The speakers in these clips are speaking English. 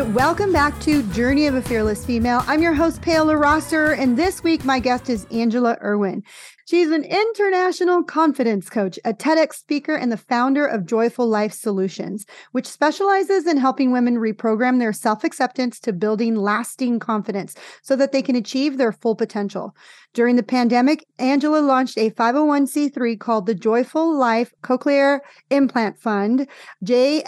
and welcome back to Journey of a Fearless Female. I'm your host, Paola Rosser, and this week my guest is Angela Irwin. She's an international confidence coach, a TEDx speaker, and the founder of Joyful Life Solutions, which specializes in helping women reprogram their self acceptance to building lasting confidence so that they can achieve their full potential. During the pandemic, Angela launched a 501c3 called the Joyful Life Cochlear Implant Fund, jlcif.org,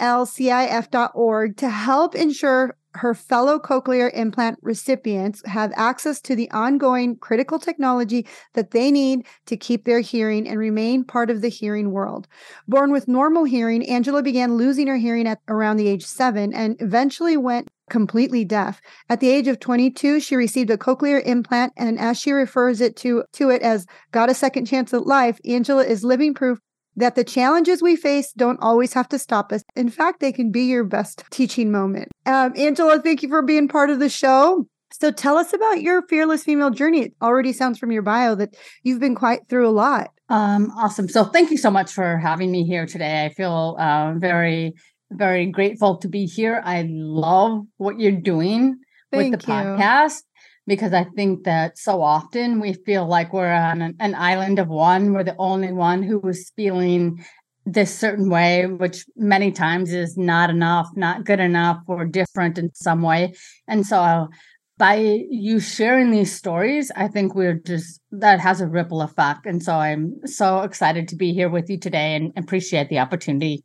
to help ensure her fellow cochlear implant recipients have access to the ongoing critical technology that they need to keep their hearing and remain part of the hearing world. Born with normal hearing, Angela began losing her hearing at around the age seven and eventually went completely deaf. At the age of 22, she received a cochlear implant, and as she refers it to, to it as got a second chance at life, Angela is living proof that the challenges we face don't always have to stop us. In fact, they can be your best teaching moment. Um, Angela, thank you for being part of the show. So tell us about your fearless female journey. It already sounds from your bio that you've been quite through a lot. Um, awesome. So thank you so much for having me here today. I feel uh, very, very grateful to be here. I love what you're doing thank with the you. podcast because I think that so often we feel like we're on an, an island of one. We're the only one who is feeling this certain way, which many times is not enough, not good enough, or different in some way. And so by you sharing these stories, I think we're just that has a ripple effect. And so I'm so excited to be here with you today and appreciate the opportunity.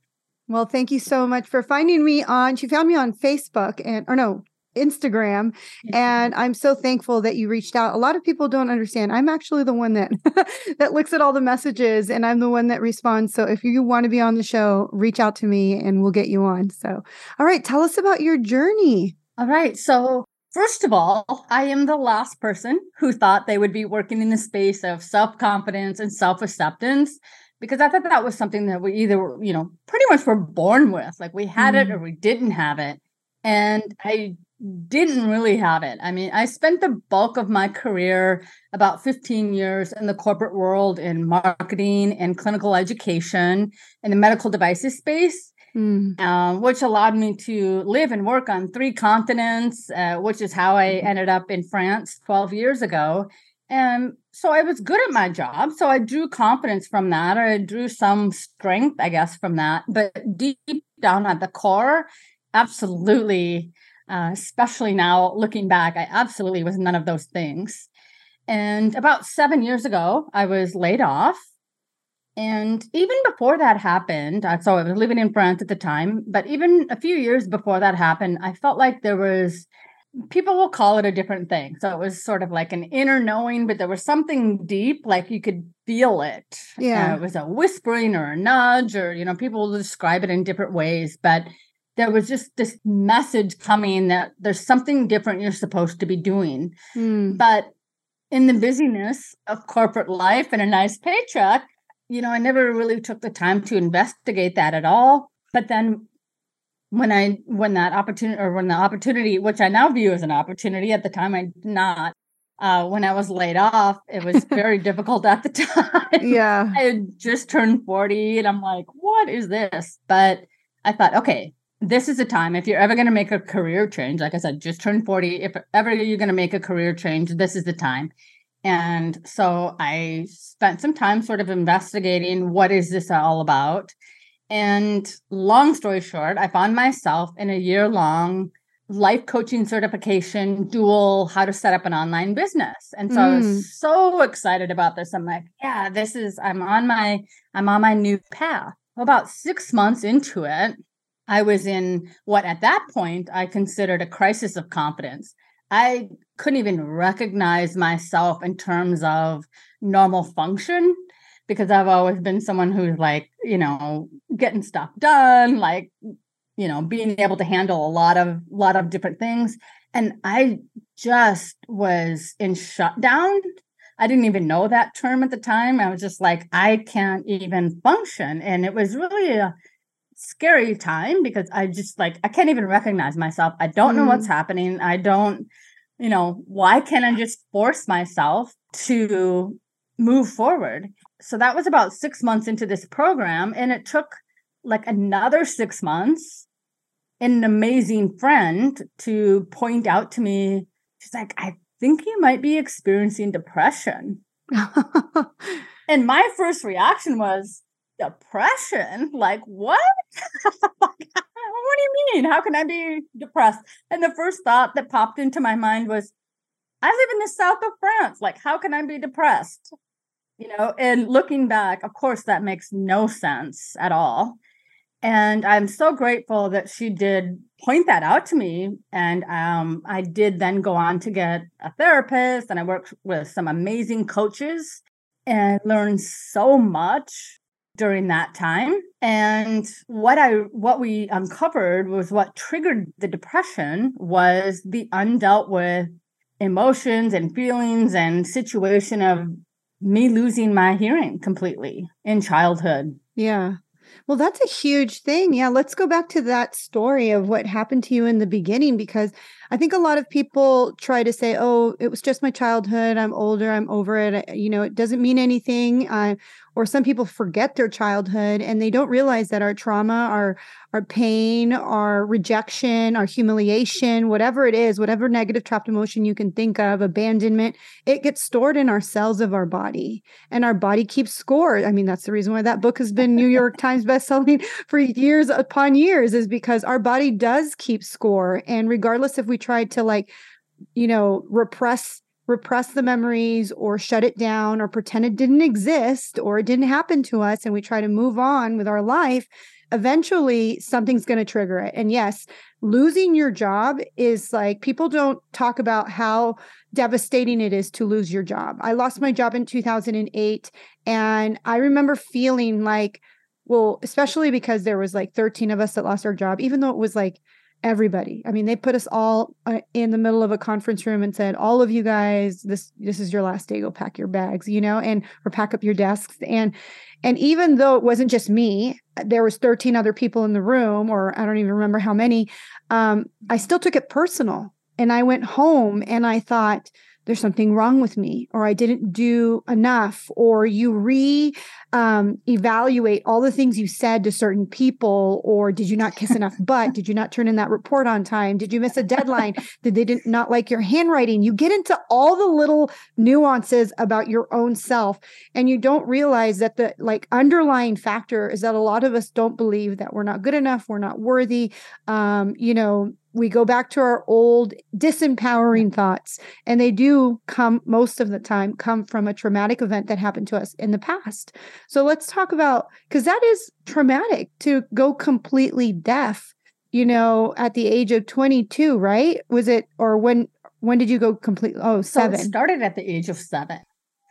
Well, thank you so much for finding me on. She found me on Facebook and or no, Instagram. And I'm so thankful that you reached out. A lot of people don't understand. I'm actually the one that that looks at all the messages and I'm the one that responds. So if you want to be on the show, reach out to me and we'll get you on. So all right, tell us about your journey. All right. So First of all, I am the last person who thought they would be working in the space of self confidence and self acceptance because I thought that was something that we either, you know, pretty much were born with. Like we had mm. it or we didn't have it. And I didn't really have it. I mean, I spent the bulk of my career, about 15 years, in the corporate world in marketing and clinical education in the medical devices space. Mm. Um, which allowed me to live and work on three continents, uh, which is how I mm-hmm. ended up in France 12 years ago. And so I was good at my job. So I drew confidence from that, or I drew some strength, I guess, from that. But deep down at the core, absolutely uh, especially now looking back, I absolutely was none of those things. And about seven years ago, I was laid off. And even before that happened, so I was living in France at the time, but even a few years before that happened, I felt like there was people will call it a different thing. So it was sort of like an inner knowing, but there was something deep, like you could feel it. Yeah. Uh, it was a whispering or a nudge, or, you know, people will describe it in different ways. But there was just this message coming that there's something different you're supposed to be doing. Mm. But in the busyness of corporate life and a nice paycheck, you know, I never really took the time to investigate that at all. But then when I when that opportunity or when the opportunity, which I now view as an opportunity, at the time I did not. Uh, when I was laid off, it was very difficult at the time. Yeah. I had just turned 40 and I'm like, what is this? But I thought, okay, this is a time if you're ever going to make a career change like i said just turned 40 if ever you're going to make a career change this is the time and so i spent some time sort of investigating what is this all about and long story short i found myself in a year long life coaching certification dual how to set up an online business and so mm. i was mm. so excited about this i'm like yeah this is i'm on my i'm on my new path about six months into it I was in what at that point I considered a crisis of confidence. I couldn't even recognize myself in terms of normal function because I've always been someone who's like, you know, getting stuff done, like, you know, being able to handle a lot of lot of different things. And I just was in shutdown. I didn't even know that term at the time. I was just like, I can't even function. And it was really a scary time because I just like I can't even recognize myself. I don't know what's mm. happening. I don't, you know, why can't I just force myself to move forward? So that was about 6 months into this program and it took like another 6 months an amazing friend to point out to me, she's like, I think you might be experiencing depression. and my first reaction was, depression? Like, what? what do you mean? How can I be depressed? And the first thought that popped into my mind was, I live in the south of France. Like, how can I be depressed? You know, and looking back, of course, that makes no sense at all. And I'm so grateful that she did point that out to me. And um, I did then go on to get a therapist, and I worked with some amazing coaches and learned so much during that time. And what i what we uncovered was what triggered the depression was the undealt with emotions and feelings and situation of me losing my hearing completely in childhood. Yeah. Well, that's a huge thing. Yeah, let's go back to that story of what happened to you in the beginning because I think a lot of people try to say, "Oh, it was just my childhood. I'm older. I'm over it. You know, it doesn't mean anything." Uh, or some people forget their childhood and they don't realize that our trauma, our our pain, our rejection, our humiliation, whatever it is, whatever negative trapped emotion you can think of, abandonment, it gets stored in our cells of our body. And our body keeps score. I mean, that's the reason why that book has been New York Times bestselling for years upon years, is because our body does keep score. And regardless if we tried to like, you know, repress repress the memories or shut it down or pretend it didn't exist or it didn't happen to us and we try to move on with our life eventually something's going to trigger it. And yes, losing your job is like people don't talk about how devastating it is to lose your job. I lost my job in 2008 and I remember feeling like well, especially because there was like 13 of us that lost our job even though it was like everybody. I mean, they put us all uh, in the middle of a conference room and said, "All of you guys, this this is your last day. Go pack your bags, you know, and or pack up your desks." And and even though it wasn't just me, there was 13 other people in the room, or I don't even remember how many. Um, I still took it personal, and I went home and I thought, there's something wrong with me or i didn't do enough or you re um, evaluate all the things you said to certain people or did you not kiss enough butt? Did you not turn in that report on time? Did you miss a deadline? Did they did not like your handwriting? You get into all the little nuances about your own self and you don't realize that the like underlying factor is that a lot of us don't believe that we're not good enough we're not worthy. Um, you know we go back to our old disempowering thoughts and they do come most of the time come from a traumatic event that happened to us in the past so let's talk about because that is traumatic to go completely deaf you know at the age of 22 right? Was it or when when did you go completely oh seven? so started at the age of seven.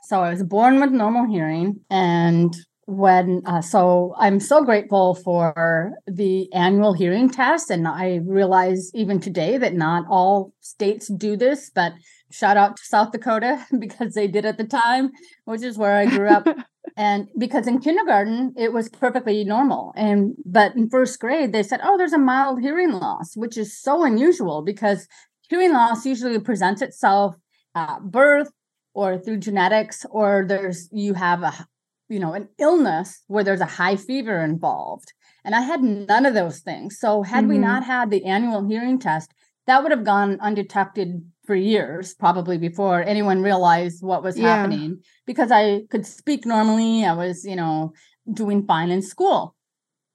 So i was born with normal hearing and when uh, so i'm so grateful for the annual hearing test. And i realize even today that not all states do this but shout out to south dakota because they did at the time which is where i grew up and because in kindergarten it was perfectly normal and but in first grade they said oh there's a mild hearing loss which is so unusual because hearing loss usually presents itself at birth or through genetics or there's you have a you know, an illness where there's a high fever involved. And I had none of those things. So had mm-hmm. we not had the annual hearing test, that would have gone undetected for years, probably before anyone realized what was yeah. happening. Because I could speak normally, I was, you know, doing fine in school.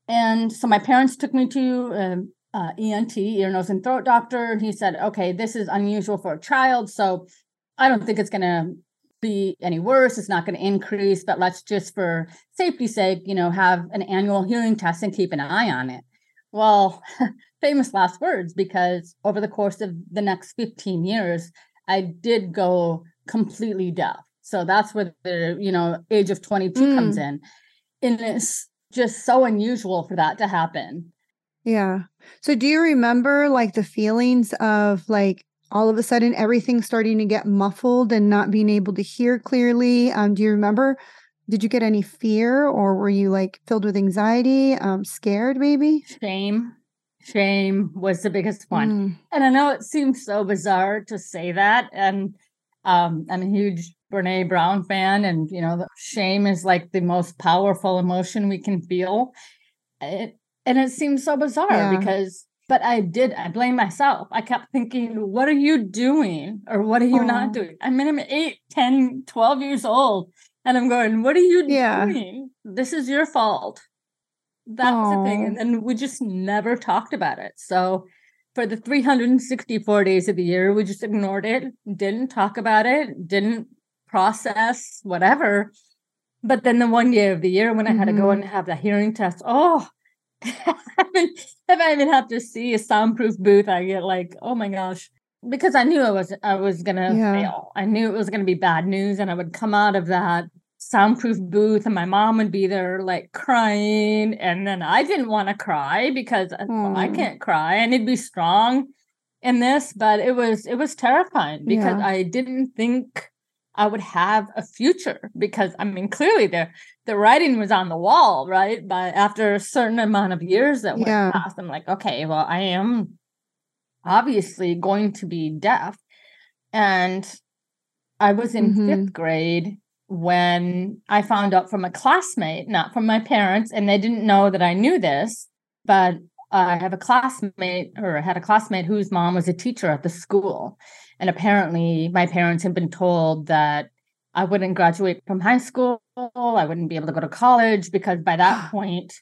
And so my parents took me to um, uh, ENT, ear, nose, and throat doctor. And he said, okay, this is unusual for a child. So I don't think it's going to be any worse. It's not going to increase, but let's just for safety's sake, you know, have an annual hearing test and keep an eye on it. Well, famous last words, because over the course of the next 15 years, I did go completely deaf. So that's where the, you know, age of 22 mm. comes in. And it's just so unusual for that to happen. Yeah. So do you remember like the feelings of like all of a sudden everything starting to get muffled and not being able to hear clearly. Um, do you remember? Did you get any fear or were you like filled with anxiety, um, scared maybe? Shame. Shame was the biggest one. Mm. And I know it seems so bizarre to say that. And um, I'm a huge Brene Brown fan. And, you know, shame is like the most powerful emotion we can feel. It, and it seems so bizarre yeah. because but I did, I blame myself. I kept thinking, what are you doing? Or what are you not doing? I mean, I'm 8, 10, 12 years old. And I'm going, what are you yeah. doing? This is your fault. That was the thing. And then we just never talked about it. So for the 364 days of the year, we just ignored it, didn't talk about it, didn't process whatever. But then the one day of the year when I had to go mm-hmm. and have the hearing test, oh, if I even have to see a soundproof booth, I get like, oh my gosh, because I knew I was I was gonna yeah. fail. I knew it was gonna be bad news, and I would come out of that soundproof booth, and my mom would be there like crying, and then I didn't want to cry because mm. I can't cry. I need to be strong in this, but it was it was terrifying because yeah. I didn't think I would have a future because I mean clearly the the writing was on the wall, right? But after a certain amount of years that went yeah. past, I'm like, okay, well, I am obviously going to be deaf. And I was in mm-hmm. fifth grade when I found out from a classmate, not from my parents, and they didn't know that I knew this, but uh, I have a classmate or had a classmate whose mom was a teacher at the school. And apparently, my parents had been told that I wouldn't graduate from high school. I wouldn't be able to go to college because by that point,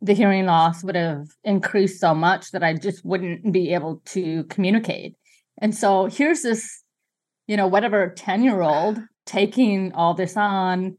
the hearing loss would have increased so much that I just wouldn't be able to communicate. And so here's this, you know, whatever 10 year old taking all this on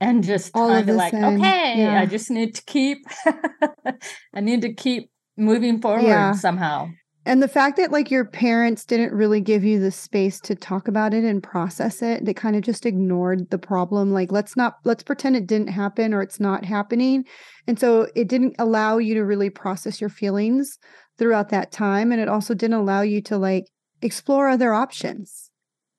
and just all trying to like, in. okay, yeah. I just need to keep, I need to keep moving forward yeah. somehow. And the fact that like your parents didn't really give you the space to talk about it and process it, they kind of just ignored the problem. Like, let's not, let's pretend it didn't happen or it's not happening. And so it didn't allow you to really process your feelings throughout that time. And it also didn't allow you to like explore other options.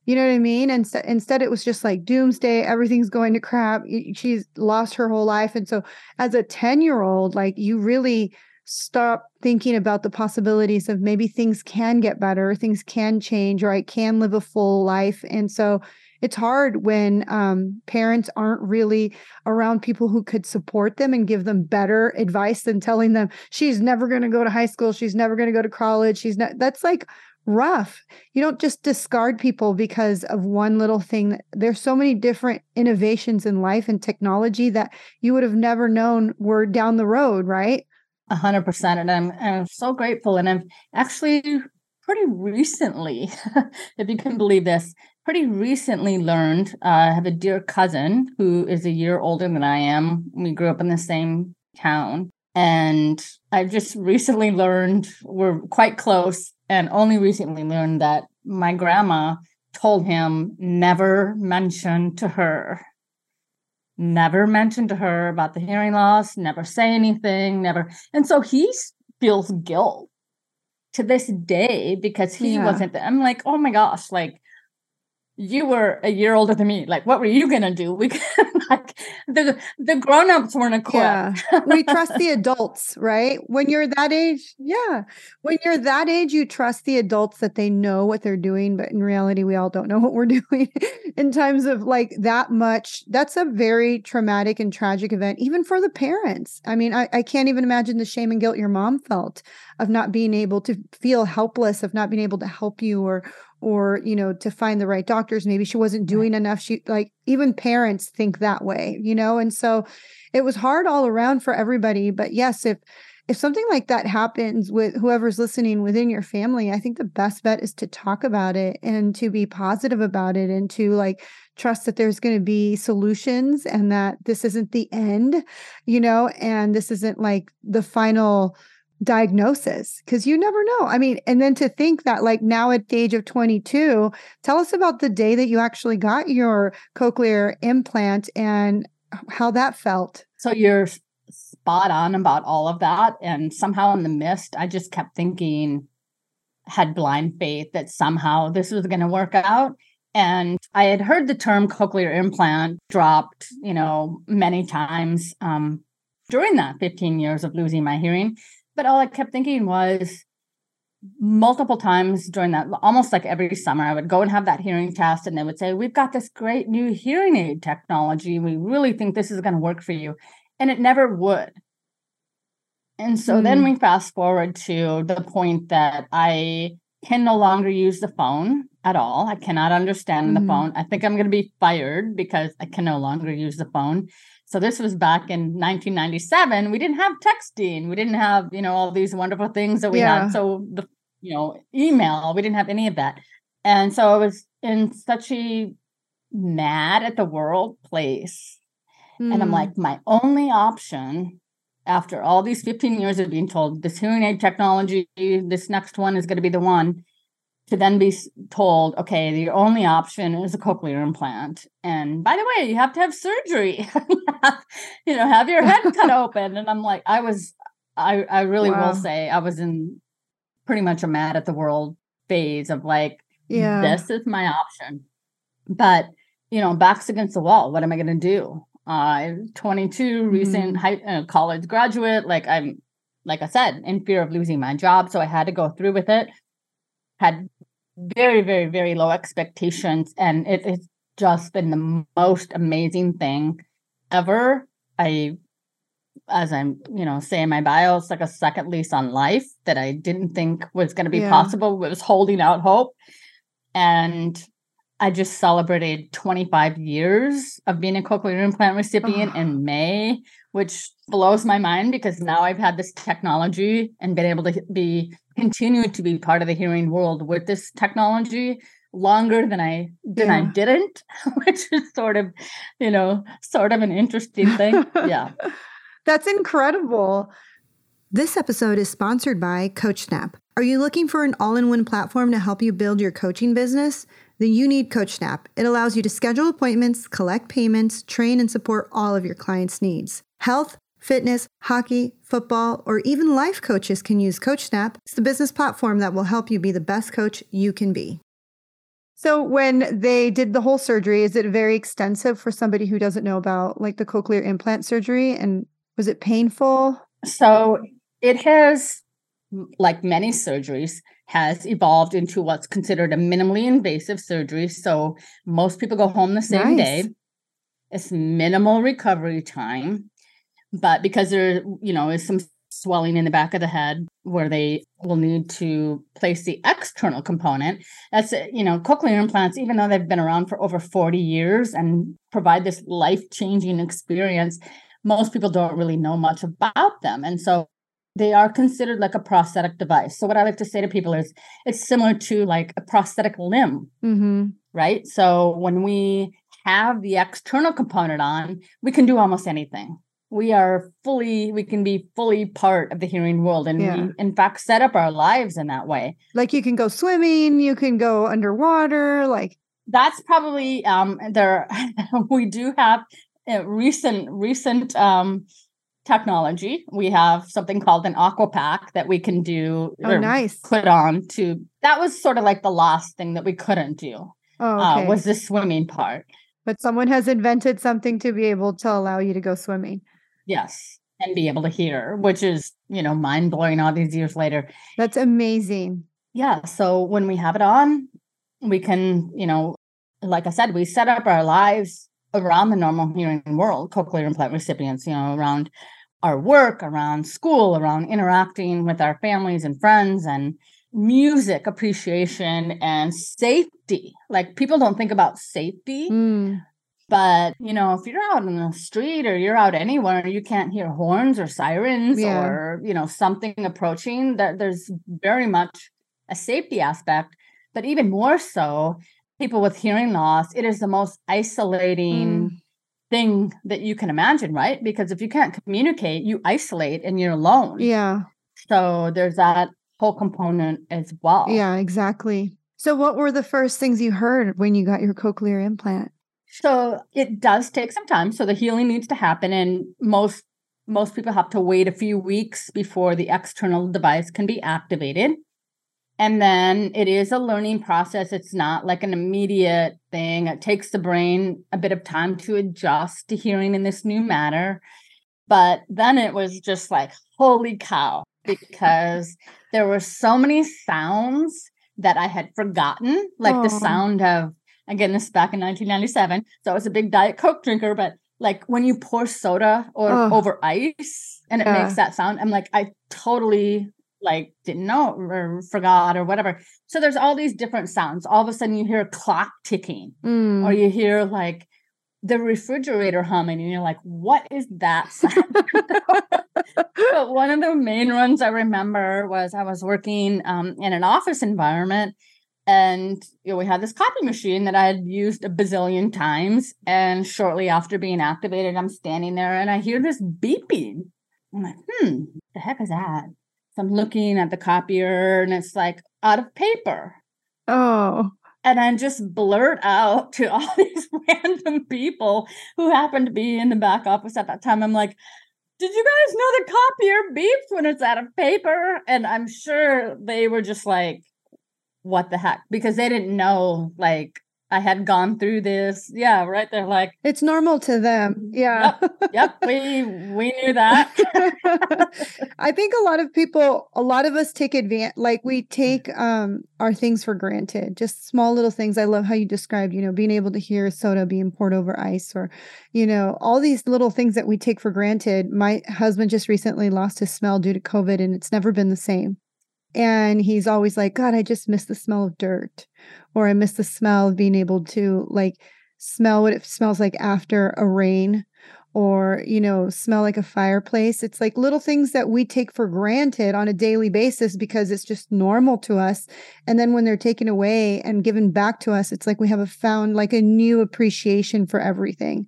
You know what I mean? And instead, instead, it was just like doomsday. Everything's going to crap. She's lost her whole life. And so, as a 10 year old, like you really, stop thinking about the possibilities of maybe things can get better, things can change, or I can live a full life. And so it's hard when um, parents aren't really around people who could support them and give them better advice than telling them she's never going to go to high school, she's never going to go to college. She's not. That's like rough. You don't just discard people because of one little thing. There's so many different innovations in life and technology that you would have never known were down the road, right? A hundred percent. And I'm I'm so grateful. And I've actually pretty recently, if you can believe this, pretty recently learned. Uh, I have a dear cousin who is a year older than I am. We grew up in the same town. And I've just recently learned we're quite close and only recently learned that my grandma told him never mention to her never mention to her about the hearing loss, never say anything, never. And so he feels guilt to this day because he yeah. wasn't. I'm like, oh my gosh, like you were a year older than me. Like, what were you gonna do? We like the the grown-ups weren't equipped. Yeah. We trust the adults, right? When you're that age, yeah. When you're that age, you trust the adults that they know what they're doing, but in reality, we all don't know what we're doing in times of like that much. That's a very traumatic and tragic event, even for the parents. I mean, I, I can't even imagine the shame and guilt your mom felt of not being able to feel helpless, of not being able to help you or or you know to find the right doctors. Maybe she wasn't doing enough. She like even parents think that way you know? And so it was hard all around for everybody. But yes if if something like that happens with whoever's listening within your family i think the best bet is to talk about it and to be positive about it and to like trust that there's going to be solutions and that this isn't the end you know? And this isn't like the final diagnosis because you never know. I mean, and then to think that, like, now at the age of 22, tell us about the day that you actually got your cochlear implant and how that felt. So you're spot on about all of that. And somehow in the mist, I just kept thinking, had blind faith that somehow this was going to work out. And I had heard the term cochlear implant dropped, you know, many times um, during that 15 years of losing my hearing. But all I kept thinking was multiple times during that, almost like every summer, I would go and have that hearing test, and they would say, We've got this great new hearing aid technology. We really think this is going to work for you. And it never would. And so mm. then we fast forward to the point that I can no longer use the phone at all. I cannot understand mm. the mm-hmm. phone. I think I'm going to be fired because I can no longer use the phone. So this was back in 1997. We didn't have texting. We didn't have, you know, all these wonderful things that we yeah. had. So the, you know, email, we didn't have any of that. And so I was in such a mad at the world place. Mm. And I'm hmm. like, my only option after all these 15 years of being told this hearing aid technology, this next one is going to be the one, to then be told, okay, the only option is a cochlear implant. And by the way, you have to have surgery, you know, have your head cut open. And I'm like, I was, I, I really wow. will say, I was in pretty much a mad at the world phase of like, yeah, this is my option. But, you know, backs against the wall. What am I going to do? uh 22 recent mm-hmm. high uh, college graduate like i'm like i said in fear of losing my job so i had to go through with it had very very very low expectations and it, it's just been the most amazing thing ever i as i'm you know saying my bio it's like a second lease on life that i didn't think was going to be yeah. possible it was holding out hope and I just celebrated 25 years of being a cochlear implant recipient oh. in ah. May, which blows my mind because now I've had this technology and been able to be continue to be part of the hearing world with this technology longer than I than yeah. I didn't, which is sort of, you know, sort of an interesting thing. yeah. That's incredible. This episode is sponsored by CoachSnap. Are you looking for an all-in-one platform to help you build your coaching business? Then you need CoachSnap. It allows you to schedule appointments, collect payments, train, and support all of your clients' needs. Health, fitness, hockey, football, or even life coaches can use CoachSnap. It's the business platform that will help you be the best coach you can be. So when they did the whole surgery, is it very extensive for somebody who doesn't know about like the cochlear implant surgery and was it painful? So it has like many surgeries has evolved into what's considered a minimally invasive surgery. So most people go home the same nice. day. It's minimal recovery time, but because there, you know, is some swelling in the back of the head where they will need to place the external component. That's you know, cochlear implants, even though they've been around for over 40 years and provide this life-changing experience, most people don't really know much about them. And so they are considered like a prosthetic device. So what I like to say to people is it's similar to like a prosthetic limb, mm-hmm. right? So when we have the external component on, we can do almost anything. We are fully, we can be fully part of the hearing world. And yeah. we, in fact, set up our lives in that way. Like you can go swimming, you can go underwater, like that's probably um there we do have a recent recent um technology. We have something called an aqua pack that we can do oh, nice. put on to that was sort of like the last thing that we couldn't do. Oh, uh, okay. uh, was the swimming part. But someone has invented something to be able to allow you to go swimming. Yes. And be able to hear, which is, you know, mind blowing all these years later. That's amazing. Yeah. So when we have it on, we can, you know, like I said, we set up our lives around the normal hearing world, cochlear implant recipients, you know, around our work, around school, around interacting with our families and friends and music appreciation and safety. Like people don't think about safety. Mm. But you know, if you're out in the street or you're out anywhere, you can't hear horns or sirens yeah. or you know something approaching. That there's very much a safety aspect, but even more so, people with hearing loss, it is the most isolating mm. thing that you can imagine, right? Because if you can't communicate, you isolate and you're alone. Yeah. So there's that whole component as well. Yeah, exactly. So what were the first things you heard when you got your cochlear implant? So it does take some time. So the healing needs to happen and most most people have to wait a few weeks before the external device can be activated. And then it is a learning process. It's not like an immediate thing. It takes the brain a bit of time to adjust to hearing in this new manner. But then it was just like, holy cow, because there were so many sounds that I had forgotten, like Aww. the sound of, again, this back in 1997. So I was a big Diet Coke drinker, but like when you pour soda or Oh. over ice and it Yeah. makes that sound. I'm like, I totally like didn't know or forgot or whatever. So there's all these different sounds. All of a sudden you hear a clock ticking Mm. or you hear like the refrigerator humming and you're like, what is that sound? but one of the main ones I remember was I was working um, in an office environment and you know, we had this copy machine that I had used a bazillion times. And shortly after being activated, I'm standing there and I hear this beeping. I'm like, hmm, the heck is that? So I'm looking at the copier and it's like out of paper. oh. And I just blurt out to all these random people who happened to be in the back office at that time. I'm like, did you guys know the copier beeps when it's out of paper? And I'm sure they were just like, what the heck? Because they didn't know, like, I had gone through this. Yeah, right. They're like, It's normal to them. Yeah. yep, we we knew that. I think a lot of people, a lot of us take advantage, like we take um our things for granted, just small little things. I love how you described, you know, being able to hear soda being poured over ice or, you know, all these little things that we take for granted. My husband just recently lost his smell due to COVID and it's never been the same. And he's always like, God, I just miss the smell of dirt, or I miss the smell of being able to like smell what it smells like after a rain or you know smell like a fireplace. It's like little things that we take for granted on a daily basis because it's just normal to us and then when they're taken away and given back to us it's like we have a found like a new appreciation for everything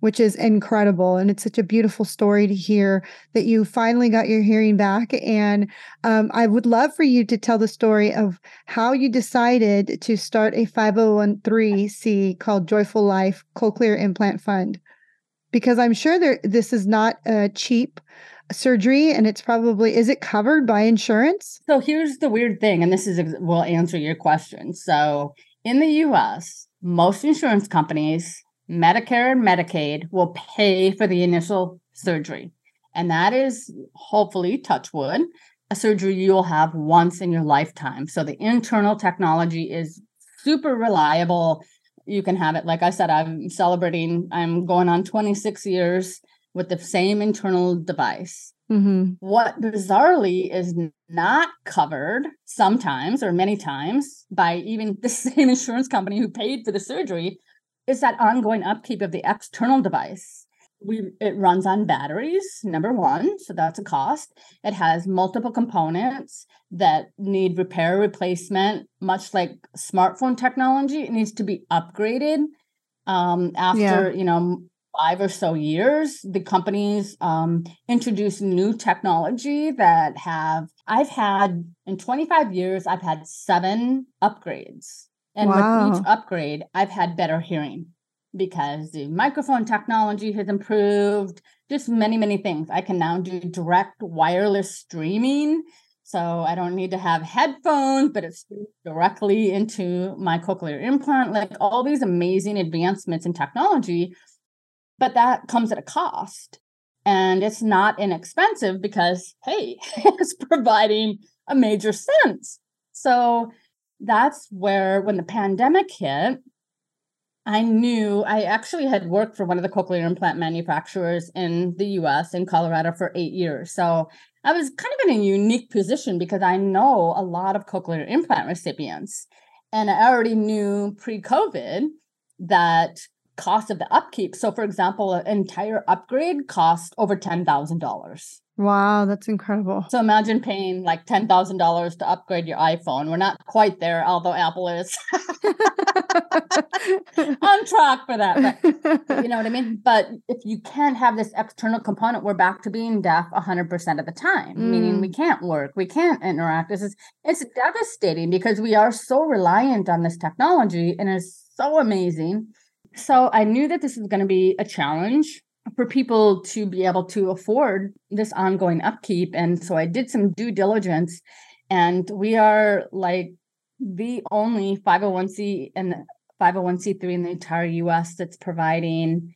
which is incredible and it's such a beautiful story to hear that you finally got your hearing back and um, i would love for you to tell the story of how you decided to start a 501c called joyful life cochlear implant fund because I'm sure there this is not a cheap surgery and it's probably is it covered by insurance? So here's the weird thing, and this is will answer your question. So in the US, most insurance companies, Medicare and Medicaid, will pay for the initial surgery. And that is hopefully, touch wood, a surgery you'll have once in your lifetime. So the internal technology is super reliable. You can have it, like I said, I'm celebrating, I'm going on 26 years with the same internal device. Mm-hmm. What bizarrely is not covered sometimes or many times by even the same insurance company who paid for the surgery is that ongoing upkeep of the external device. We it runs on batteries, number one, so that's a cost. It has multiple components that need repair replacement, much like smartphone technology. It needs to be upgraded um, after Yeah. you know five or so years. The companies um, introduce new technology that have. I've had in 25 years, I've had seven upgrades, and with each upgrade, I've had better hearing because the microphone technology has improved. Just many, many things. I can now do direct wireless streaming. So I don't need to have headphones, but it's directly into my cochlear implant, like all these amazing advancements in technology. But that comes at a cost. And it's not inexpensive because, hey, it's providing a major sense. So that's where, when the pandemic hit, I knew I actually had worked for one of the cochlear implant manufacturers in the US in Colorado for eight years. So I was kind of in a unique position because I know a lot of cochlear implant recipients. And I already knew pre COVID that cost of the upkeep. So, for example, an entire upgrade cost over $10,000. Wow, that's incredible. So imagine paying like $10,000 to upgrade your iPhone. We're not quite there, although Apple is on track for that. But you know what I mean? But if you can't have this external component, we're back to being deaf 100% of the time, meaning we mm. can't work, we can't interact. This is it's devastating because we are so reliant on this technology and it's so amazing. So I knew that this was going to be a challenge for people to be able to afford this ongoing upkeep and so I did some due diligence and we are like the only 501c and 501c3 in the entire US that's providing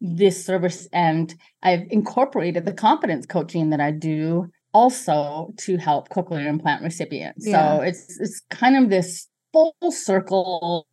this service and I've incorporated the competence coaching that I do also to help cochlear implant recipients. Yeah. So it's it's kind of this full circle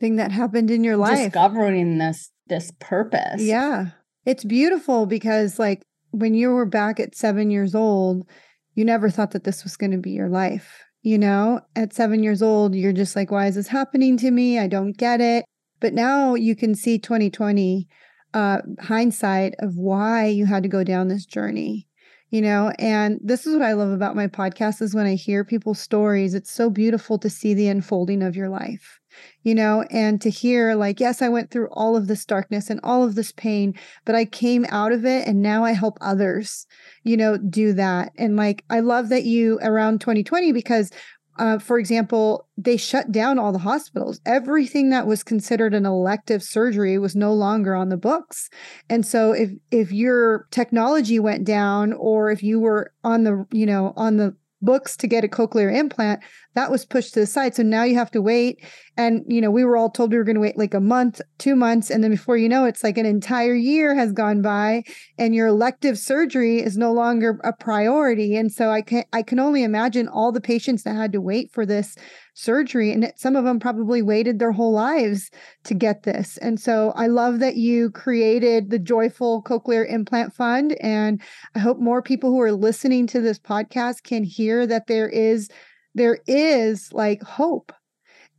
Thing that happened in your life. discovering this this purpose. Yeah. It's beautiful because, like, when you were back at seven years old, you never thought that this was going to be your life. You know, at seven years old, you're just like, why is this happening to me? I don't get it. But now you can see 2020 uh, hindsight of why you had to go down this journey you know and this is what i love about my podcast is when i hear people's stories it's so beautiful to see the unfolding of your life you know and to hear like yes i went through all of this darkness and all of this pain but i came out of it and now i help others you know do that. And like i love that you around 2020 because uh, for example, they shut down all the hospitals. Everything that was considered an elective surgery was no longer on the books. And so if if your technology went down or if you were on the, you know, on the books to get a cochlear implant that was pushed to the side. So now you have to wait. And you know we were all told we were going to wait like a month two months. And then before you know it's like an entire year has gone by and your elective surgery is no longer a priority. And so i can i can only imagine all the patients that had to wait for this surgery and some of them probably waited their whole lives to get this. And so i love that you created the joyful cochlear implant fund and i hope more people who are listening to this podcast can hear that there is there is like hope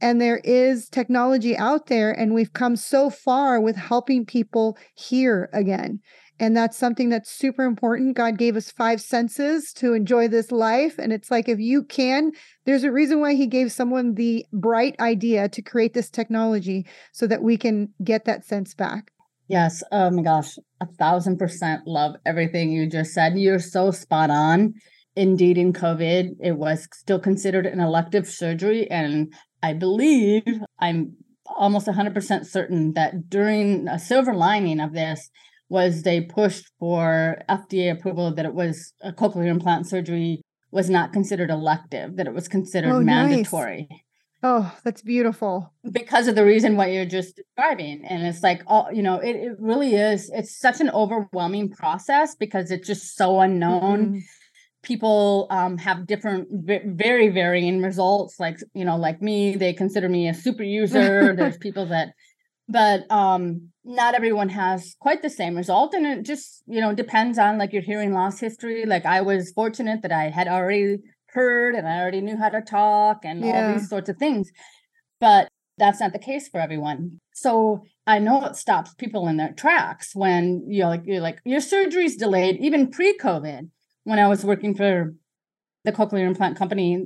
and there is technology out there and we've come so far with helping people hear again and that's something that's super important. God gave us five senses to enjoy this life. And it's like, if you can, there's a reason why He gave someone the bright idea to create this technology so that we can get that sense back. Yes. Oh my gosh. A thousand percent love everything you just said. You're so spot on. Indeed, in COVID, it was still considered an elective surgery. And I believe I'm almost 100% certain that during a silver lining of this, was they pushed for FDA approval that it was a cochlear implant surgery was not considered elective, that it was considered oh, mandatory. Nice. Oh, that's beautiful. Because of the reason what you're just describing. And it's like, oh, you know, it, it really is. It's such an overwhelming process because it's just so unknown. Mm-hmm. People um, have different, very varying results. Like, you know, like me, they consider me a super user. There's people that but um not everyone has quite the same result and it just you know depends on like your hearing loss history like i was fortunate that i had already heard and i already knew how to talk and yeah. all these sorts of things but that's not the case for everyone so i know it stops people in their tracks when you're like you're like your surgery's delayed even pre-covid when i was working for the cochlear implant company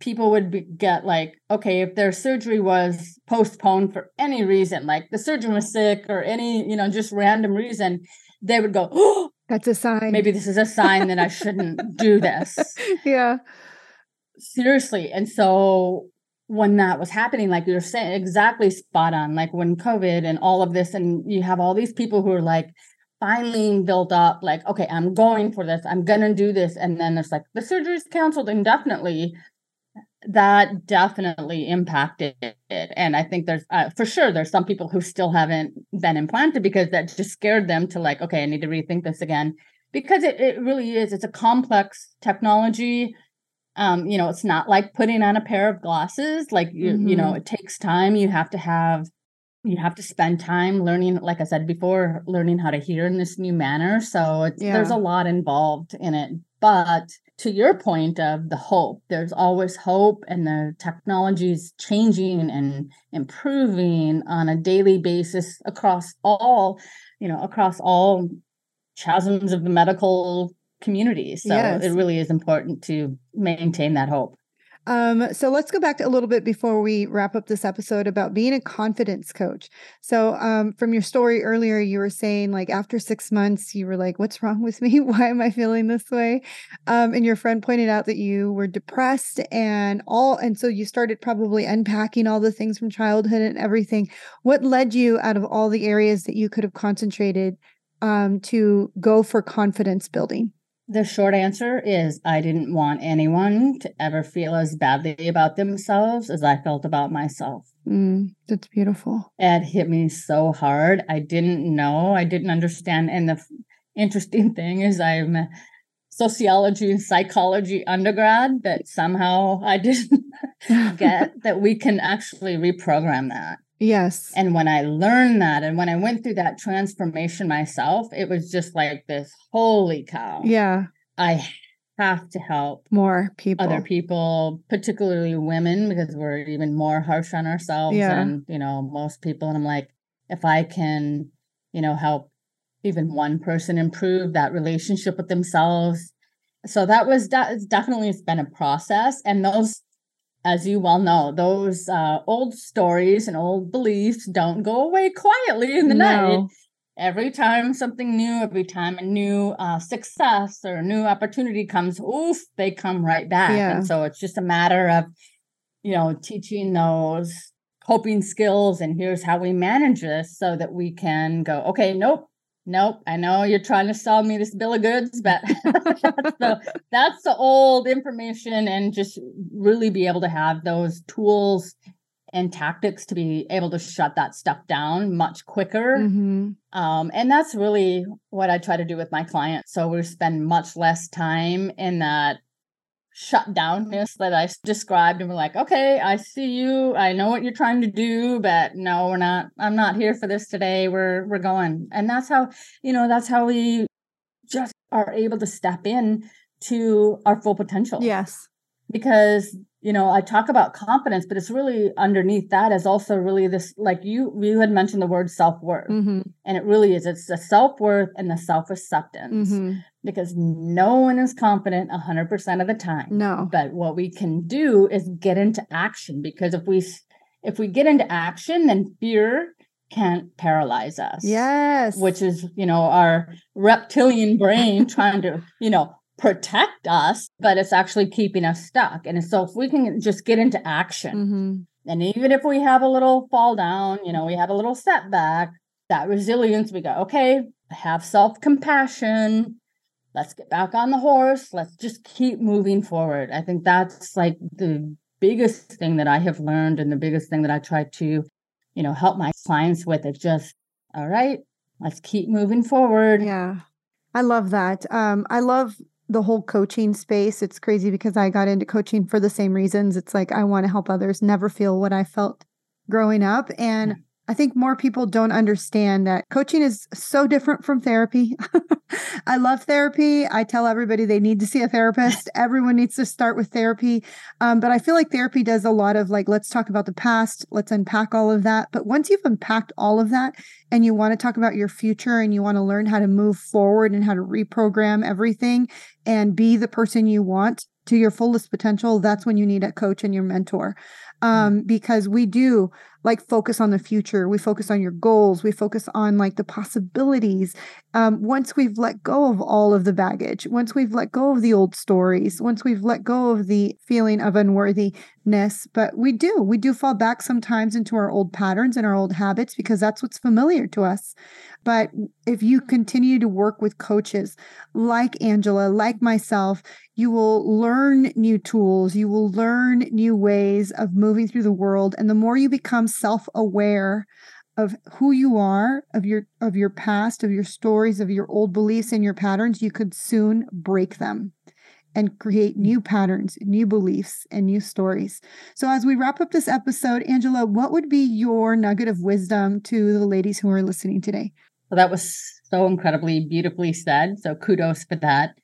people would be, get like, okay, if their surgery was postponed for any reason, like the surgeon was sick or any, you know, just random reason, they would go, oh, that's a sign. Maybe this is a sign that I shouldn't do this. Yeah. Seriously. And so when that was happening, like you're saying, exactly spot on, like when COVID and all of this, and you have all these people who are like, finally built up like okay i'm going for this i'm gonna do this and then it's like the surgery's canceled indefinitely that definitely impacted it and i think there's uh, for sure there's some people who still haven't been implanted because that just scared them to like okay i need to rethink this again because it, it really is it's a complex technology um you know it's not like putting on a pair of glasses like you mm-hmm. you know mm-hmm. it takes time you have to have you have to spend time learning like i said before learning how to hear in this new manner so yeah. there's a lot involved in it but to your point of the hope, there's always hope, and the technology is changing and improving on a daily basis across all, you know, across all chasms of the medical community. So yes. it really is important to maintain that hope. Um, so let's go back a little bit before we wrap up this episode about being a confidence coach. So um, from your story earlier, you were saying like after six months, you were like, "What's wrong with me? Why am I feeling this way?" Um, and your friend pointed out that you were depressed and all, and so you started probably unpacking all the things from childhood and everything. What led you out of all the areas that you could have concentrated um, to go for confidence building? The short answer is I didn't want anyone to ever feel as badly about themselves as I felt about myself. Mm, that's beautiful. It hit me so hard. I didn't know. I didn't understand. And the f- interesting thing is, I'm a sociology and psychology undergrad that somehow I didn't get that we can actually reprogram that. Yes. And when I learned that and when I went through that transformation myself, it was just like this holy cow. Yeah. I have to help more people. Other people, particularly women, because we're even more harsh on ourselves yeah. and, you know, most people. And I'm like, if I can, you know, help even one person improve that relationship with themselves. So that was that is definitely it's been a process. And those, as you well know, those uh, old stories and old beliefs don't go away quietly in the no. night every time something new, every time a new uh, success or a new opportunity comes, oof, they come right back. Yeah. And so it's just a matter of, you know, teaching those coping skills and here's how we manage this so that we can go, okay, nope, nope. I know you're trying to sell me this bill of goods, but that's, the, that's the old information and just really be able to have those tools and tactics to be able to shut that stuff down much quicker. Mm-hmm. Um, and that's really what I try to do with my clients. So we spend much less time in that shut downness that I described. And we're like, okay, I see you. I know what you're trying to do, but no, we're not, I'm not here for this today. We're, we're going. And that's how, you know, that's how we just are able to step in to our full potential. Yes. Because you know i talk about confidence but it's really underneath that is also really this like you you had mentioned the word self-worth. Mm-hmm. and it really is it's the self-worth and the self-acceptance. Mm-hmm. because no one is confident 100% of the time. No. But what we can do is get into action because if we if we get into action then fear can't paralyze us. Yes. Which is you know our reptilian brain trying to you know protect us, but it's actually keeping us stuck. And so if we can just get into action, mm-hmm. and even if we have a little fall down, you know, we have a little setback, that resilience, we go, okay, have self compassion. Let's get back on the horse. Let's just keep moving forward. I think that's like the biggest thing that I have learned and the biggest thing that I try to, you know, help my clients with is just, all right, let's keep moving forward. Yeah. I love that. Um, I love the whole coaching space. It's crazy because I got into coaching for the same reasons. It's like I want to help others never feel what I felt growing up. And mm. I think more people don't understand that coaching is so different from therapy. I love therapy. I tell everybody they need to see a therapist. Everyone needs to start with therapy. Um, but I feel like therapy does a lot of like, let's talk about the past, let's unpack all of that. But once you've unpacked all of that and you want to talk about your future and you want to learn how to move forward and how to reprogram everything and be the person you want to your fullest potential, that's when you need a coach and your mentor. Mm. um, because we do like focus on the future. We focus on your goals. We focus on like the possibilities. Um, once we've let go of all of the baggage, once we've let go of the old stories, once we've let go of the feeling of unworthiness, but we do, we do fall back sometimes into our old patterns and our old habits because that's what's familiar to us. But if you continue to work with coaches like Angela, like myself, you will learn new tools, you will learn new ways of moving through the world. And the more you become self-aware of who you are, of your of your past, of your stories, of your old beliefs and your patterns, you could soon break them and create new patterns, new beliefs, and new stories. So, as we wrap up this episode, Angela, what would be your nugget of wisdom to the ladies who are listening today? Well, that was so incredibly beautifully said. So kudos for that.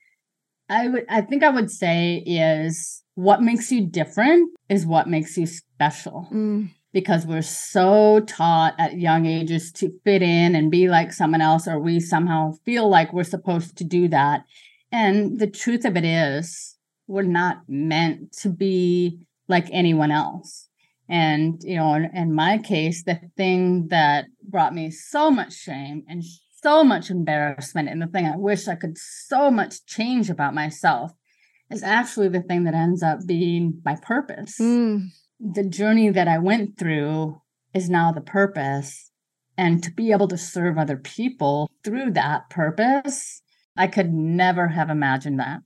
I would I think I would say is what makes you different is what makes you special. Mm. Because we're so taught at young ages to fit in and be like someone else, or we somehow feel like we're supposed to do that. And the truth of it is, we're not meant to be like anyone else. And, you know, in, in my case, the thing that brought me so much shame and so much embarrassment, and the thing I wish I could so much change about myself is actually the thing that ends up being my purpose. Mm. The journey that I went through is now the purpose. And to be able to serve other people through that purpose, I could never have imagined that.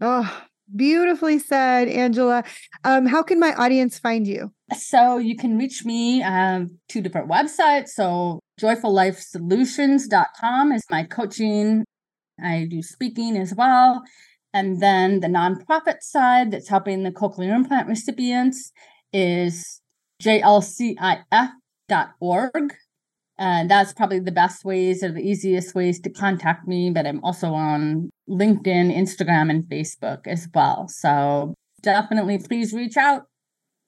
Oh, Beautifully said, Angela. Um, how can my audience find you? So you can reach me um, two different websites. So joyfullifesolutions.com is my coaching. I do speaking as well. And then the nonprofit side that's helping the cochlear implant recipients is jlcif.org. And that's probably the best ways or the easiest ways to contact me. But I'm also on LinkedIn, Instagram, and Facebook as well. So definitely please reach out.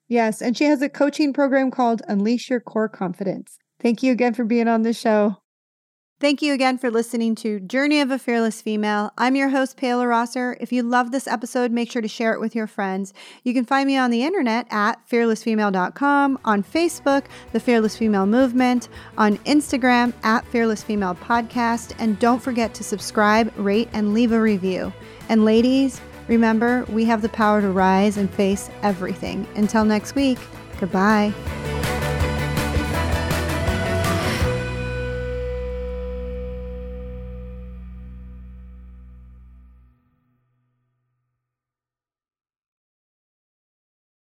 Yes. And she has a coaching program called Unleash Your Core Confidence. Thank you again for being on the show. Thank you again for listening to Journey of a Fearless Female. I'm your host, Paola Rosser. If you love this episode, make sure to share it with your friends. You can find me on the internet at fearlessfemale.com, on Facebook, The Fearless Female Movement, on Instagram at Fearless Female Podcast, and don't forget to subscribe, rate, and leave a review. And ladies, remember, we have the power to rise and face everything. Until next week, goodbye.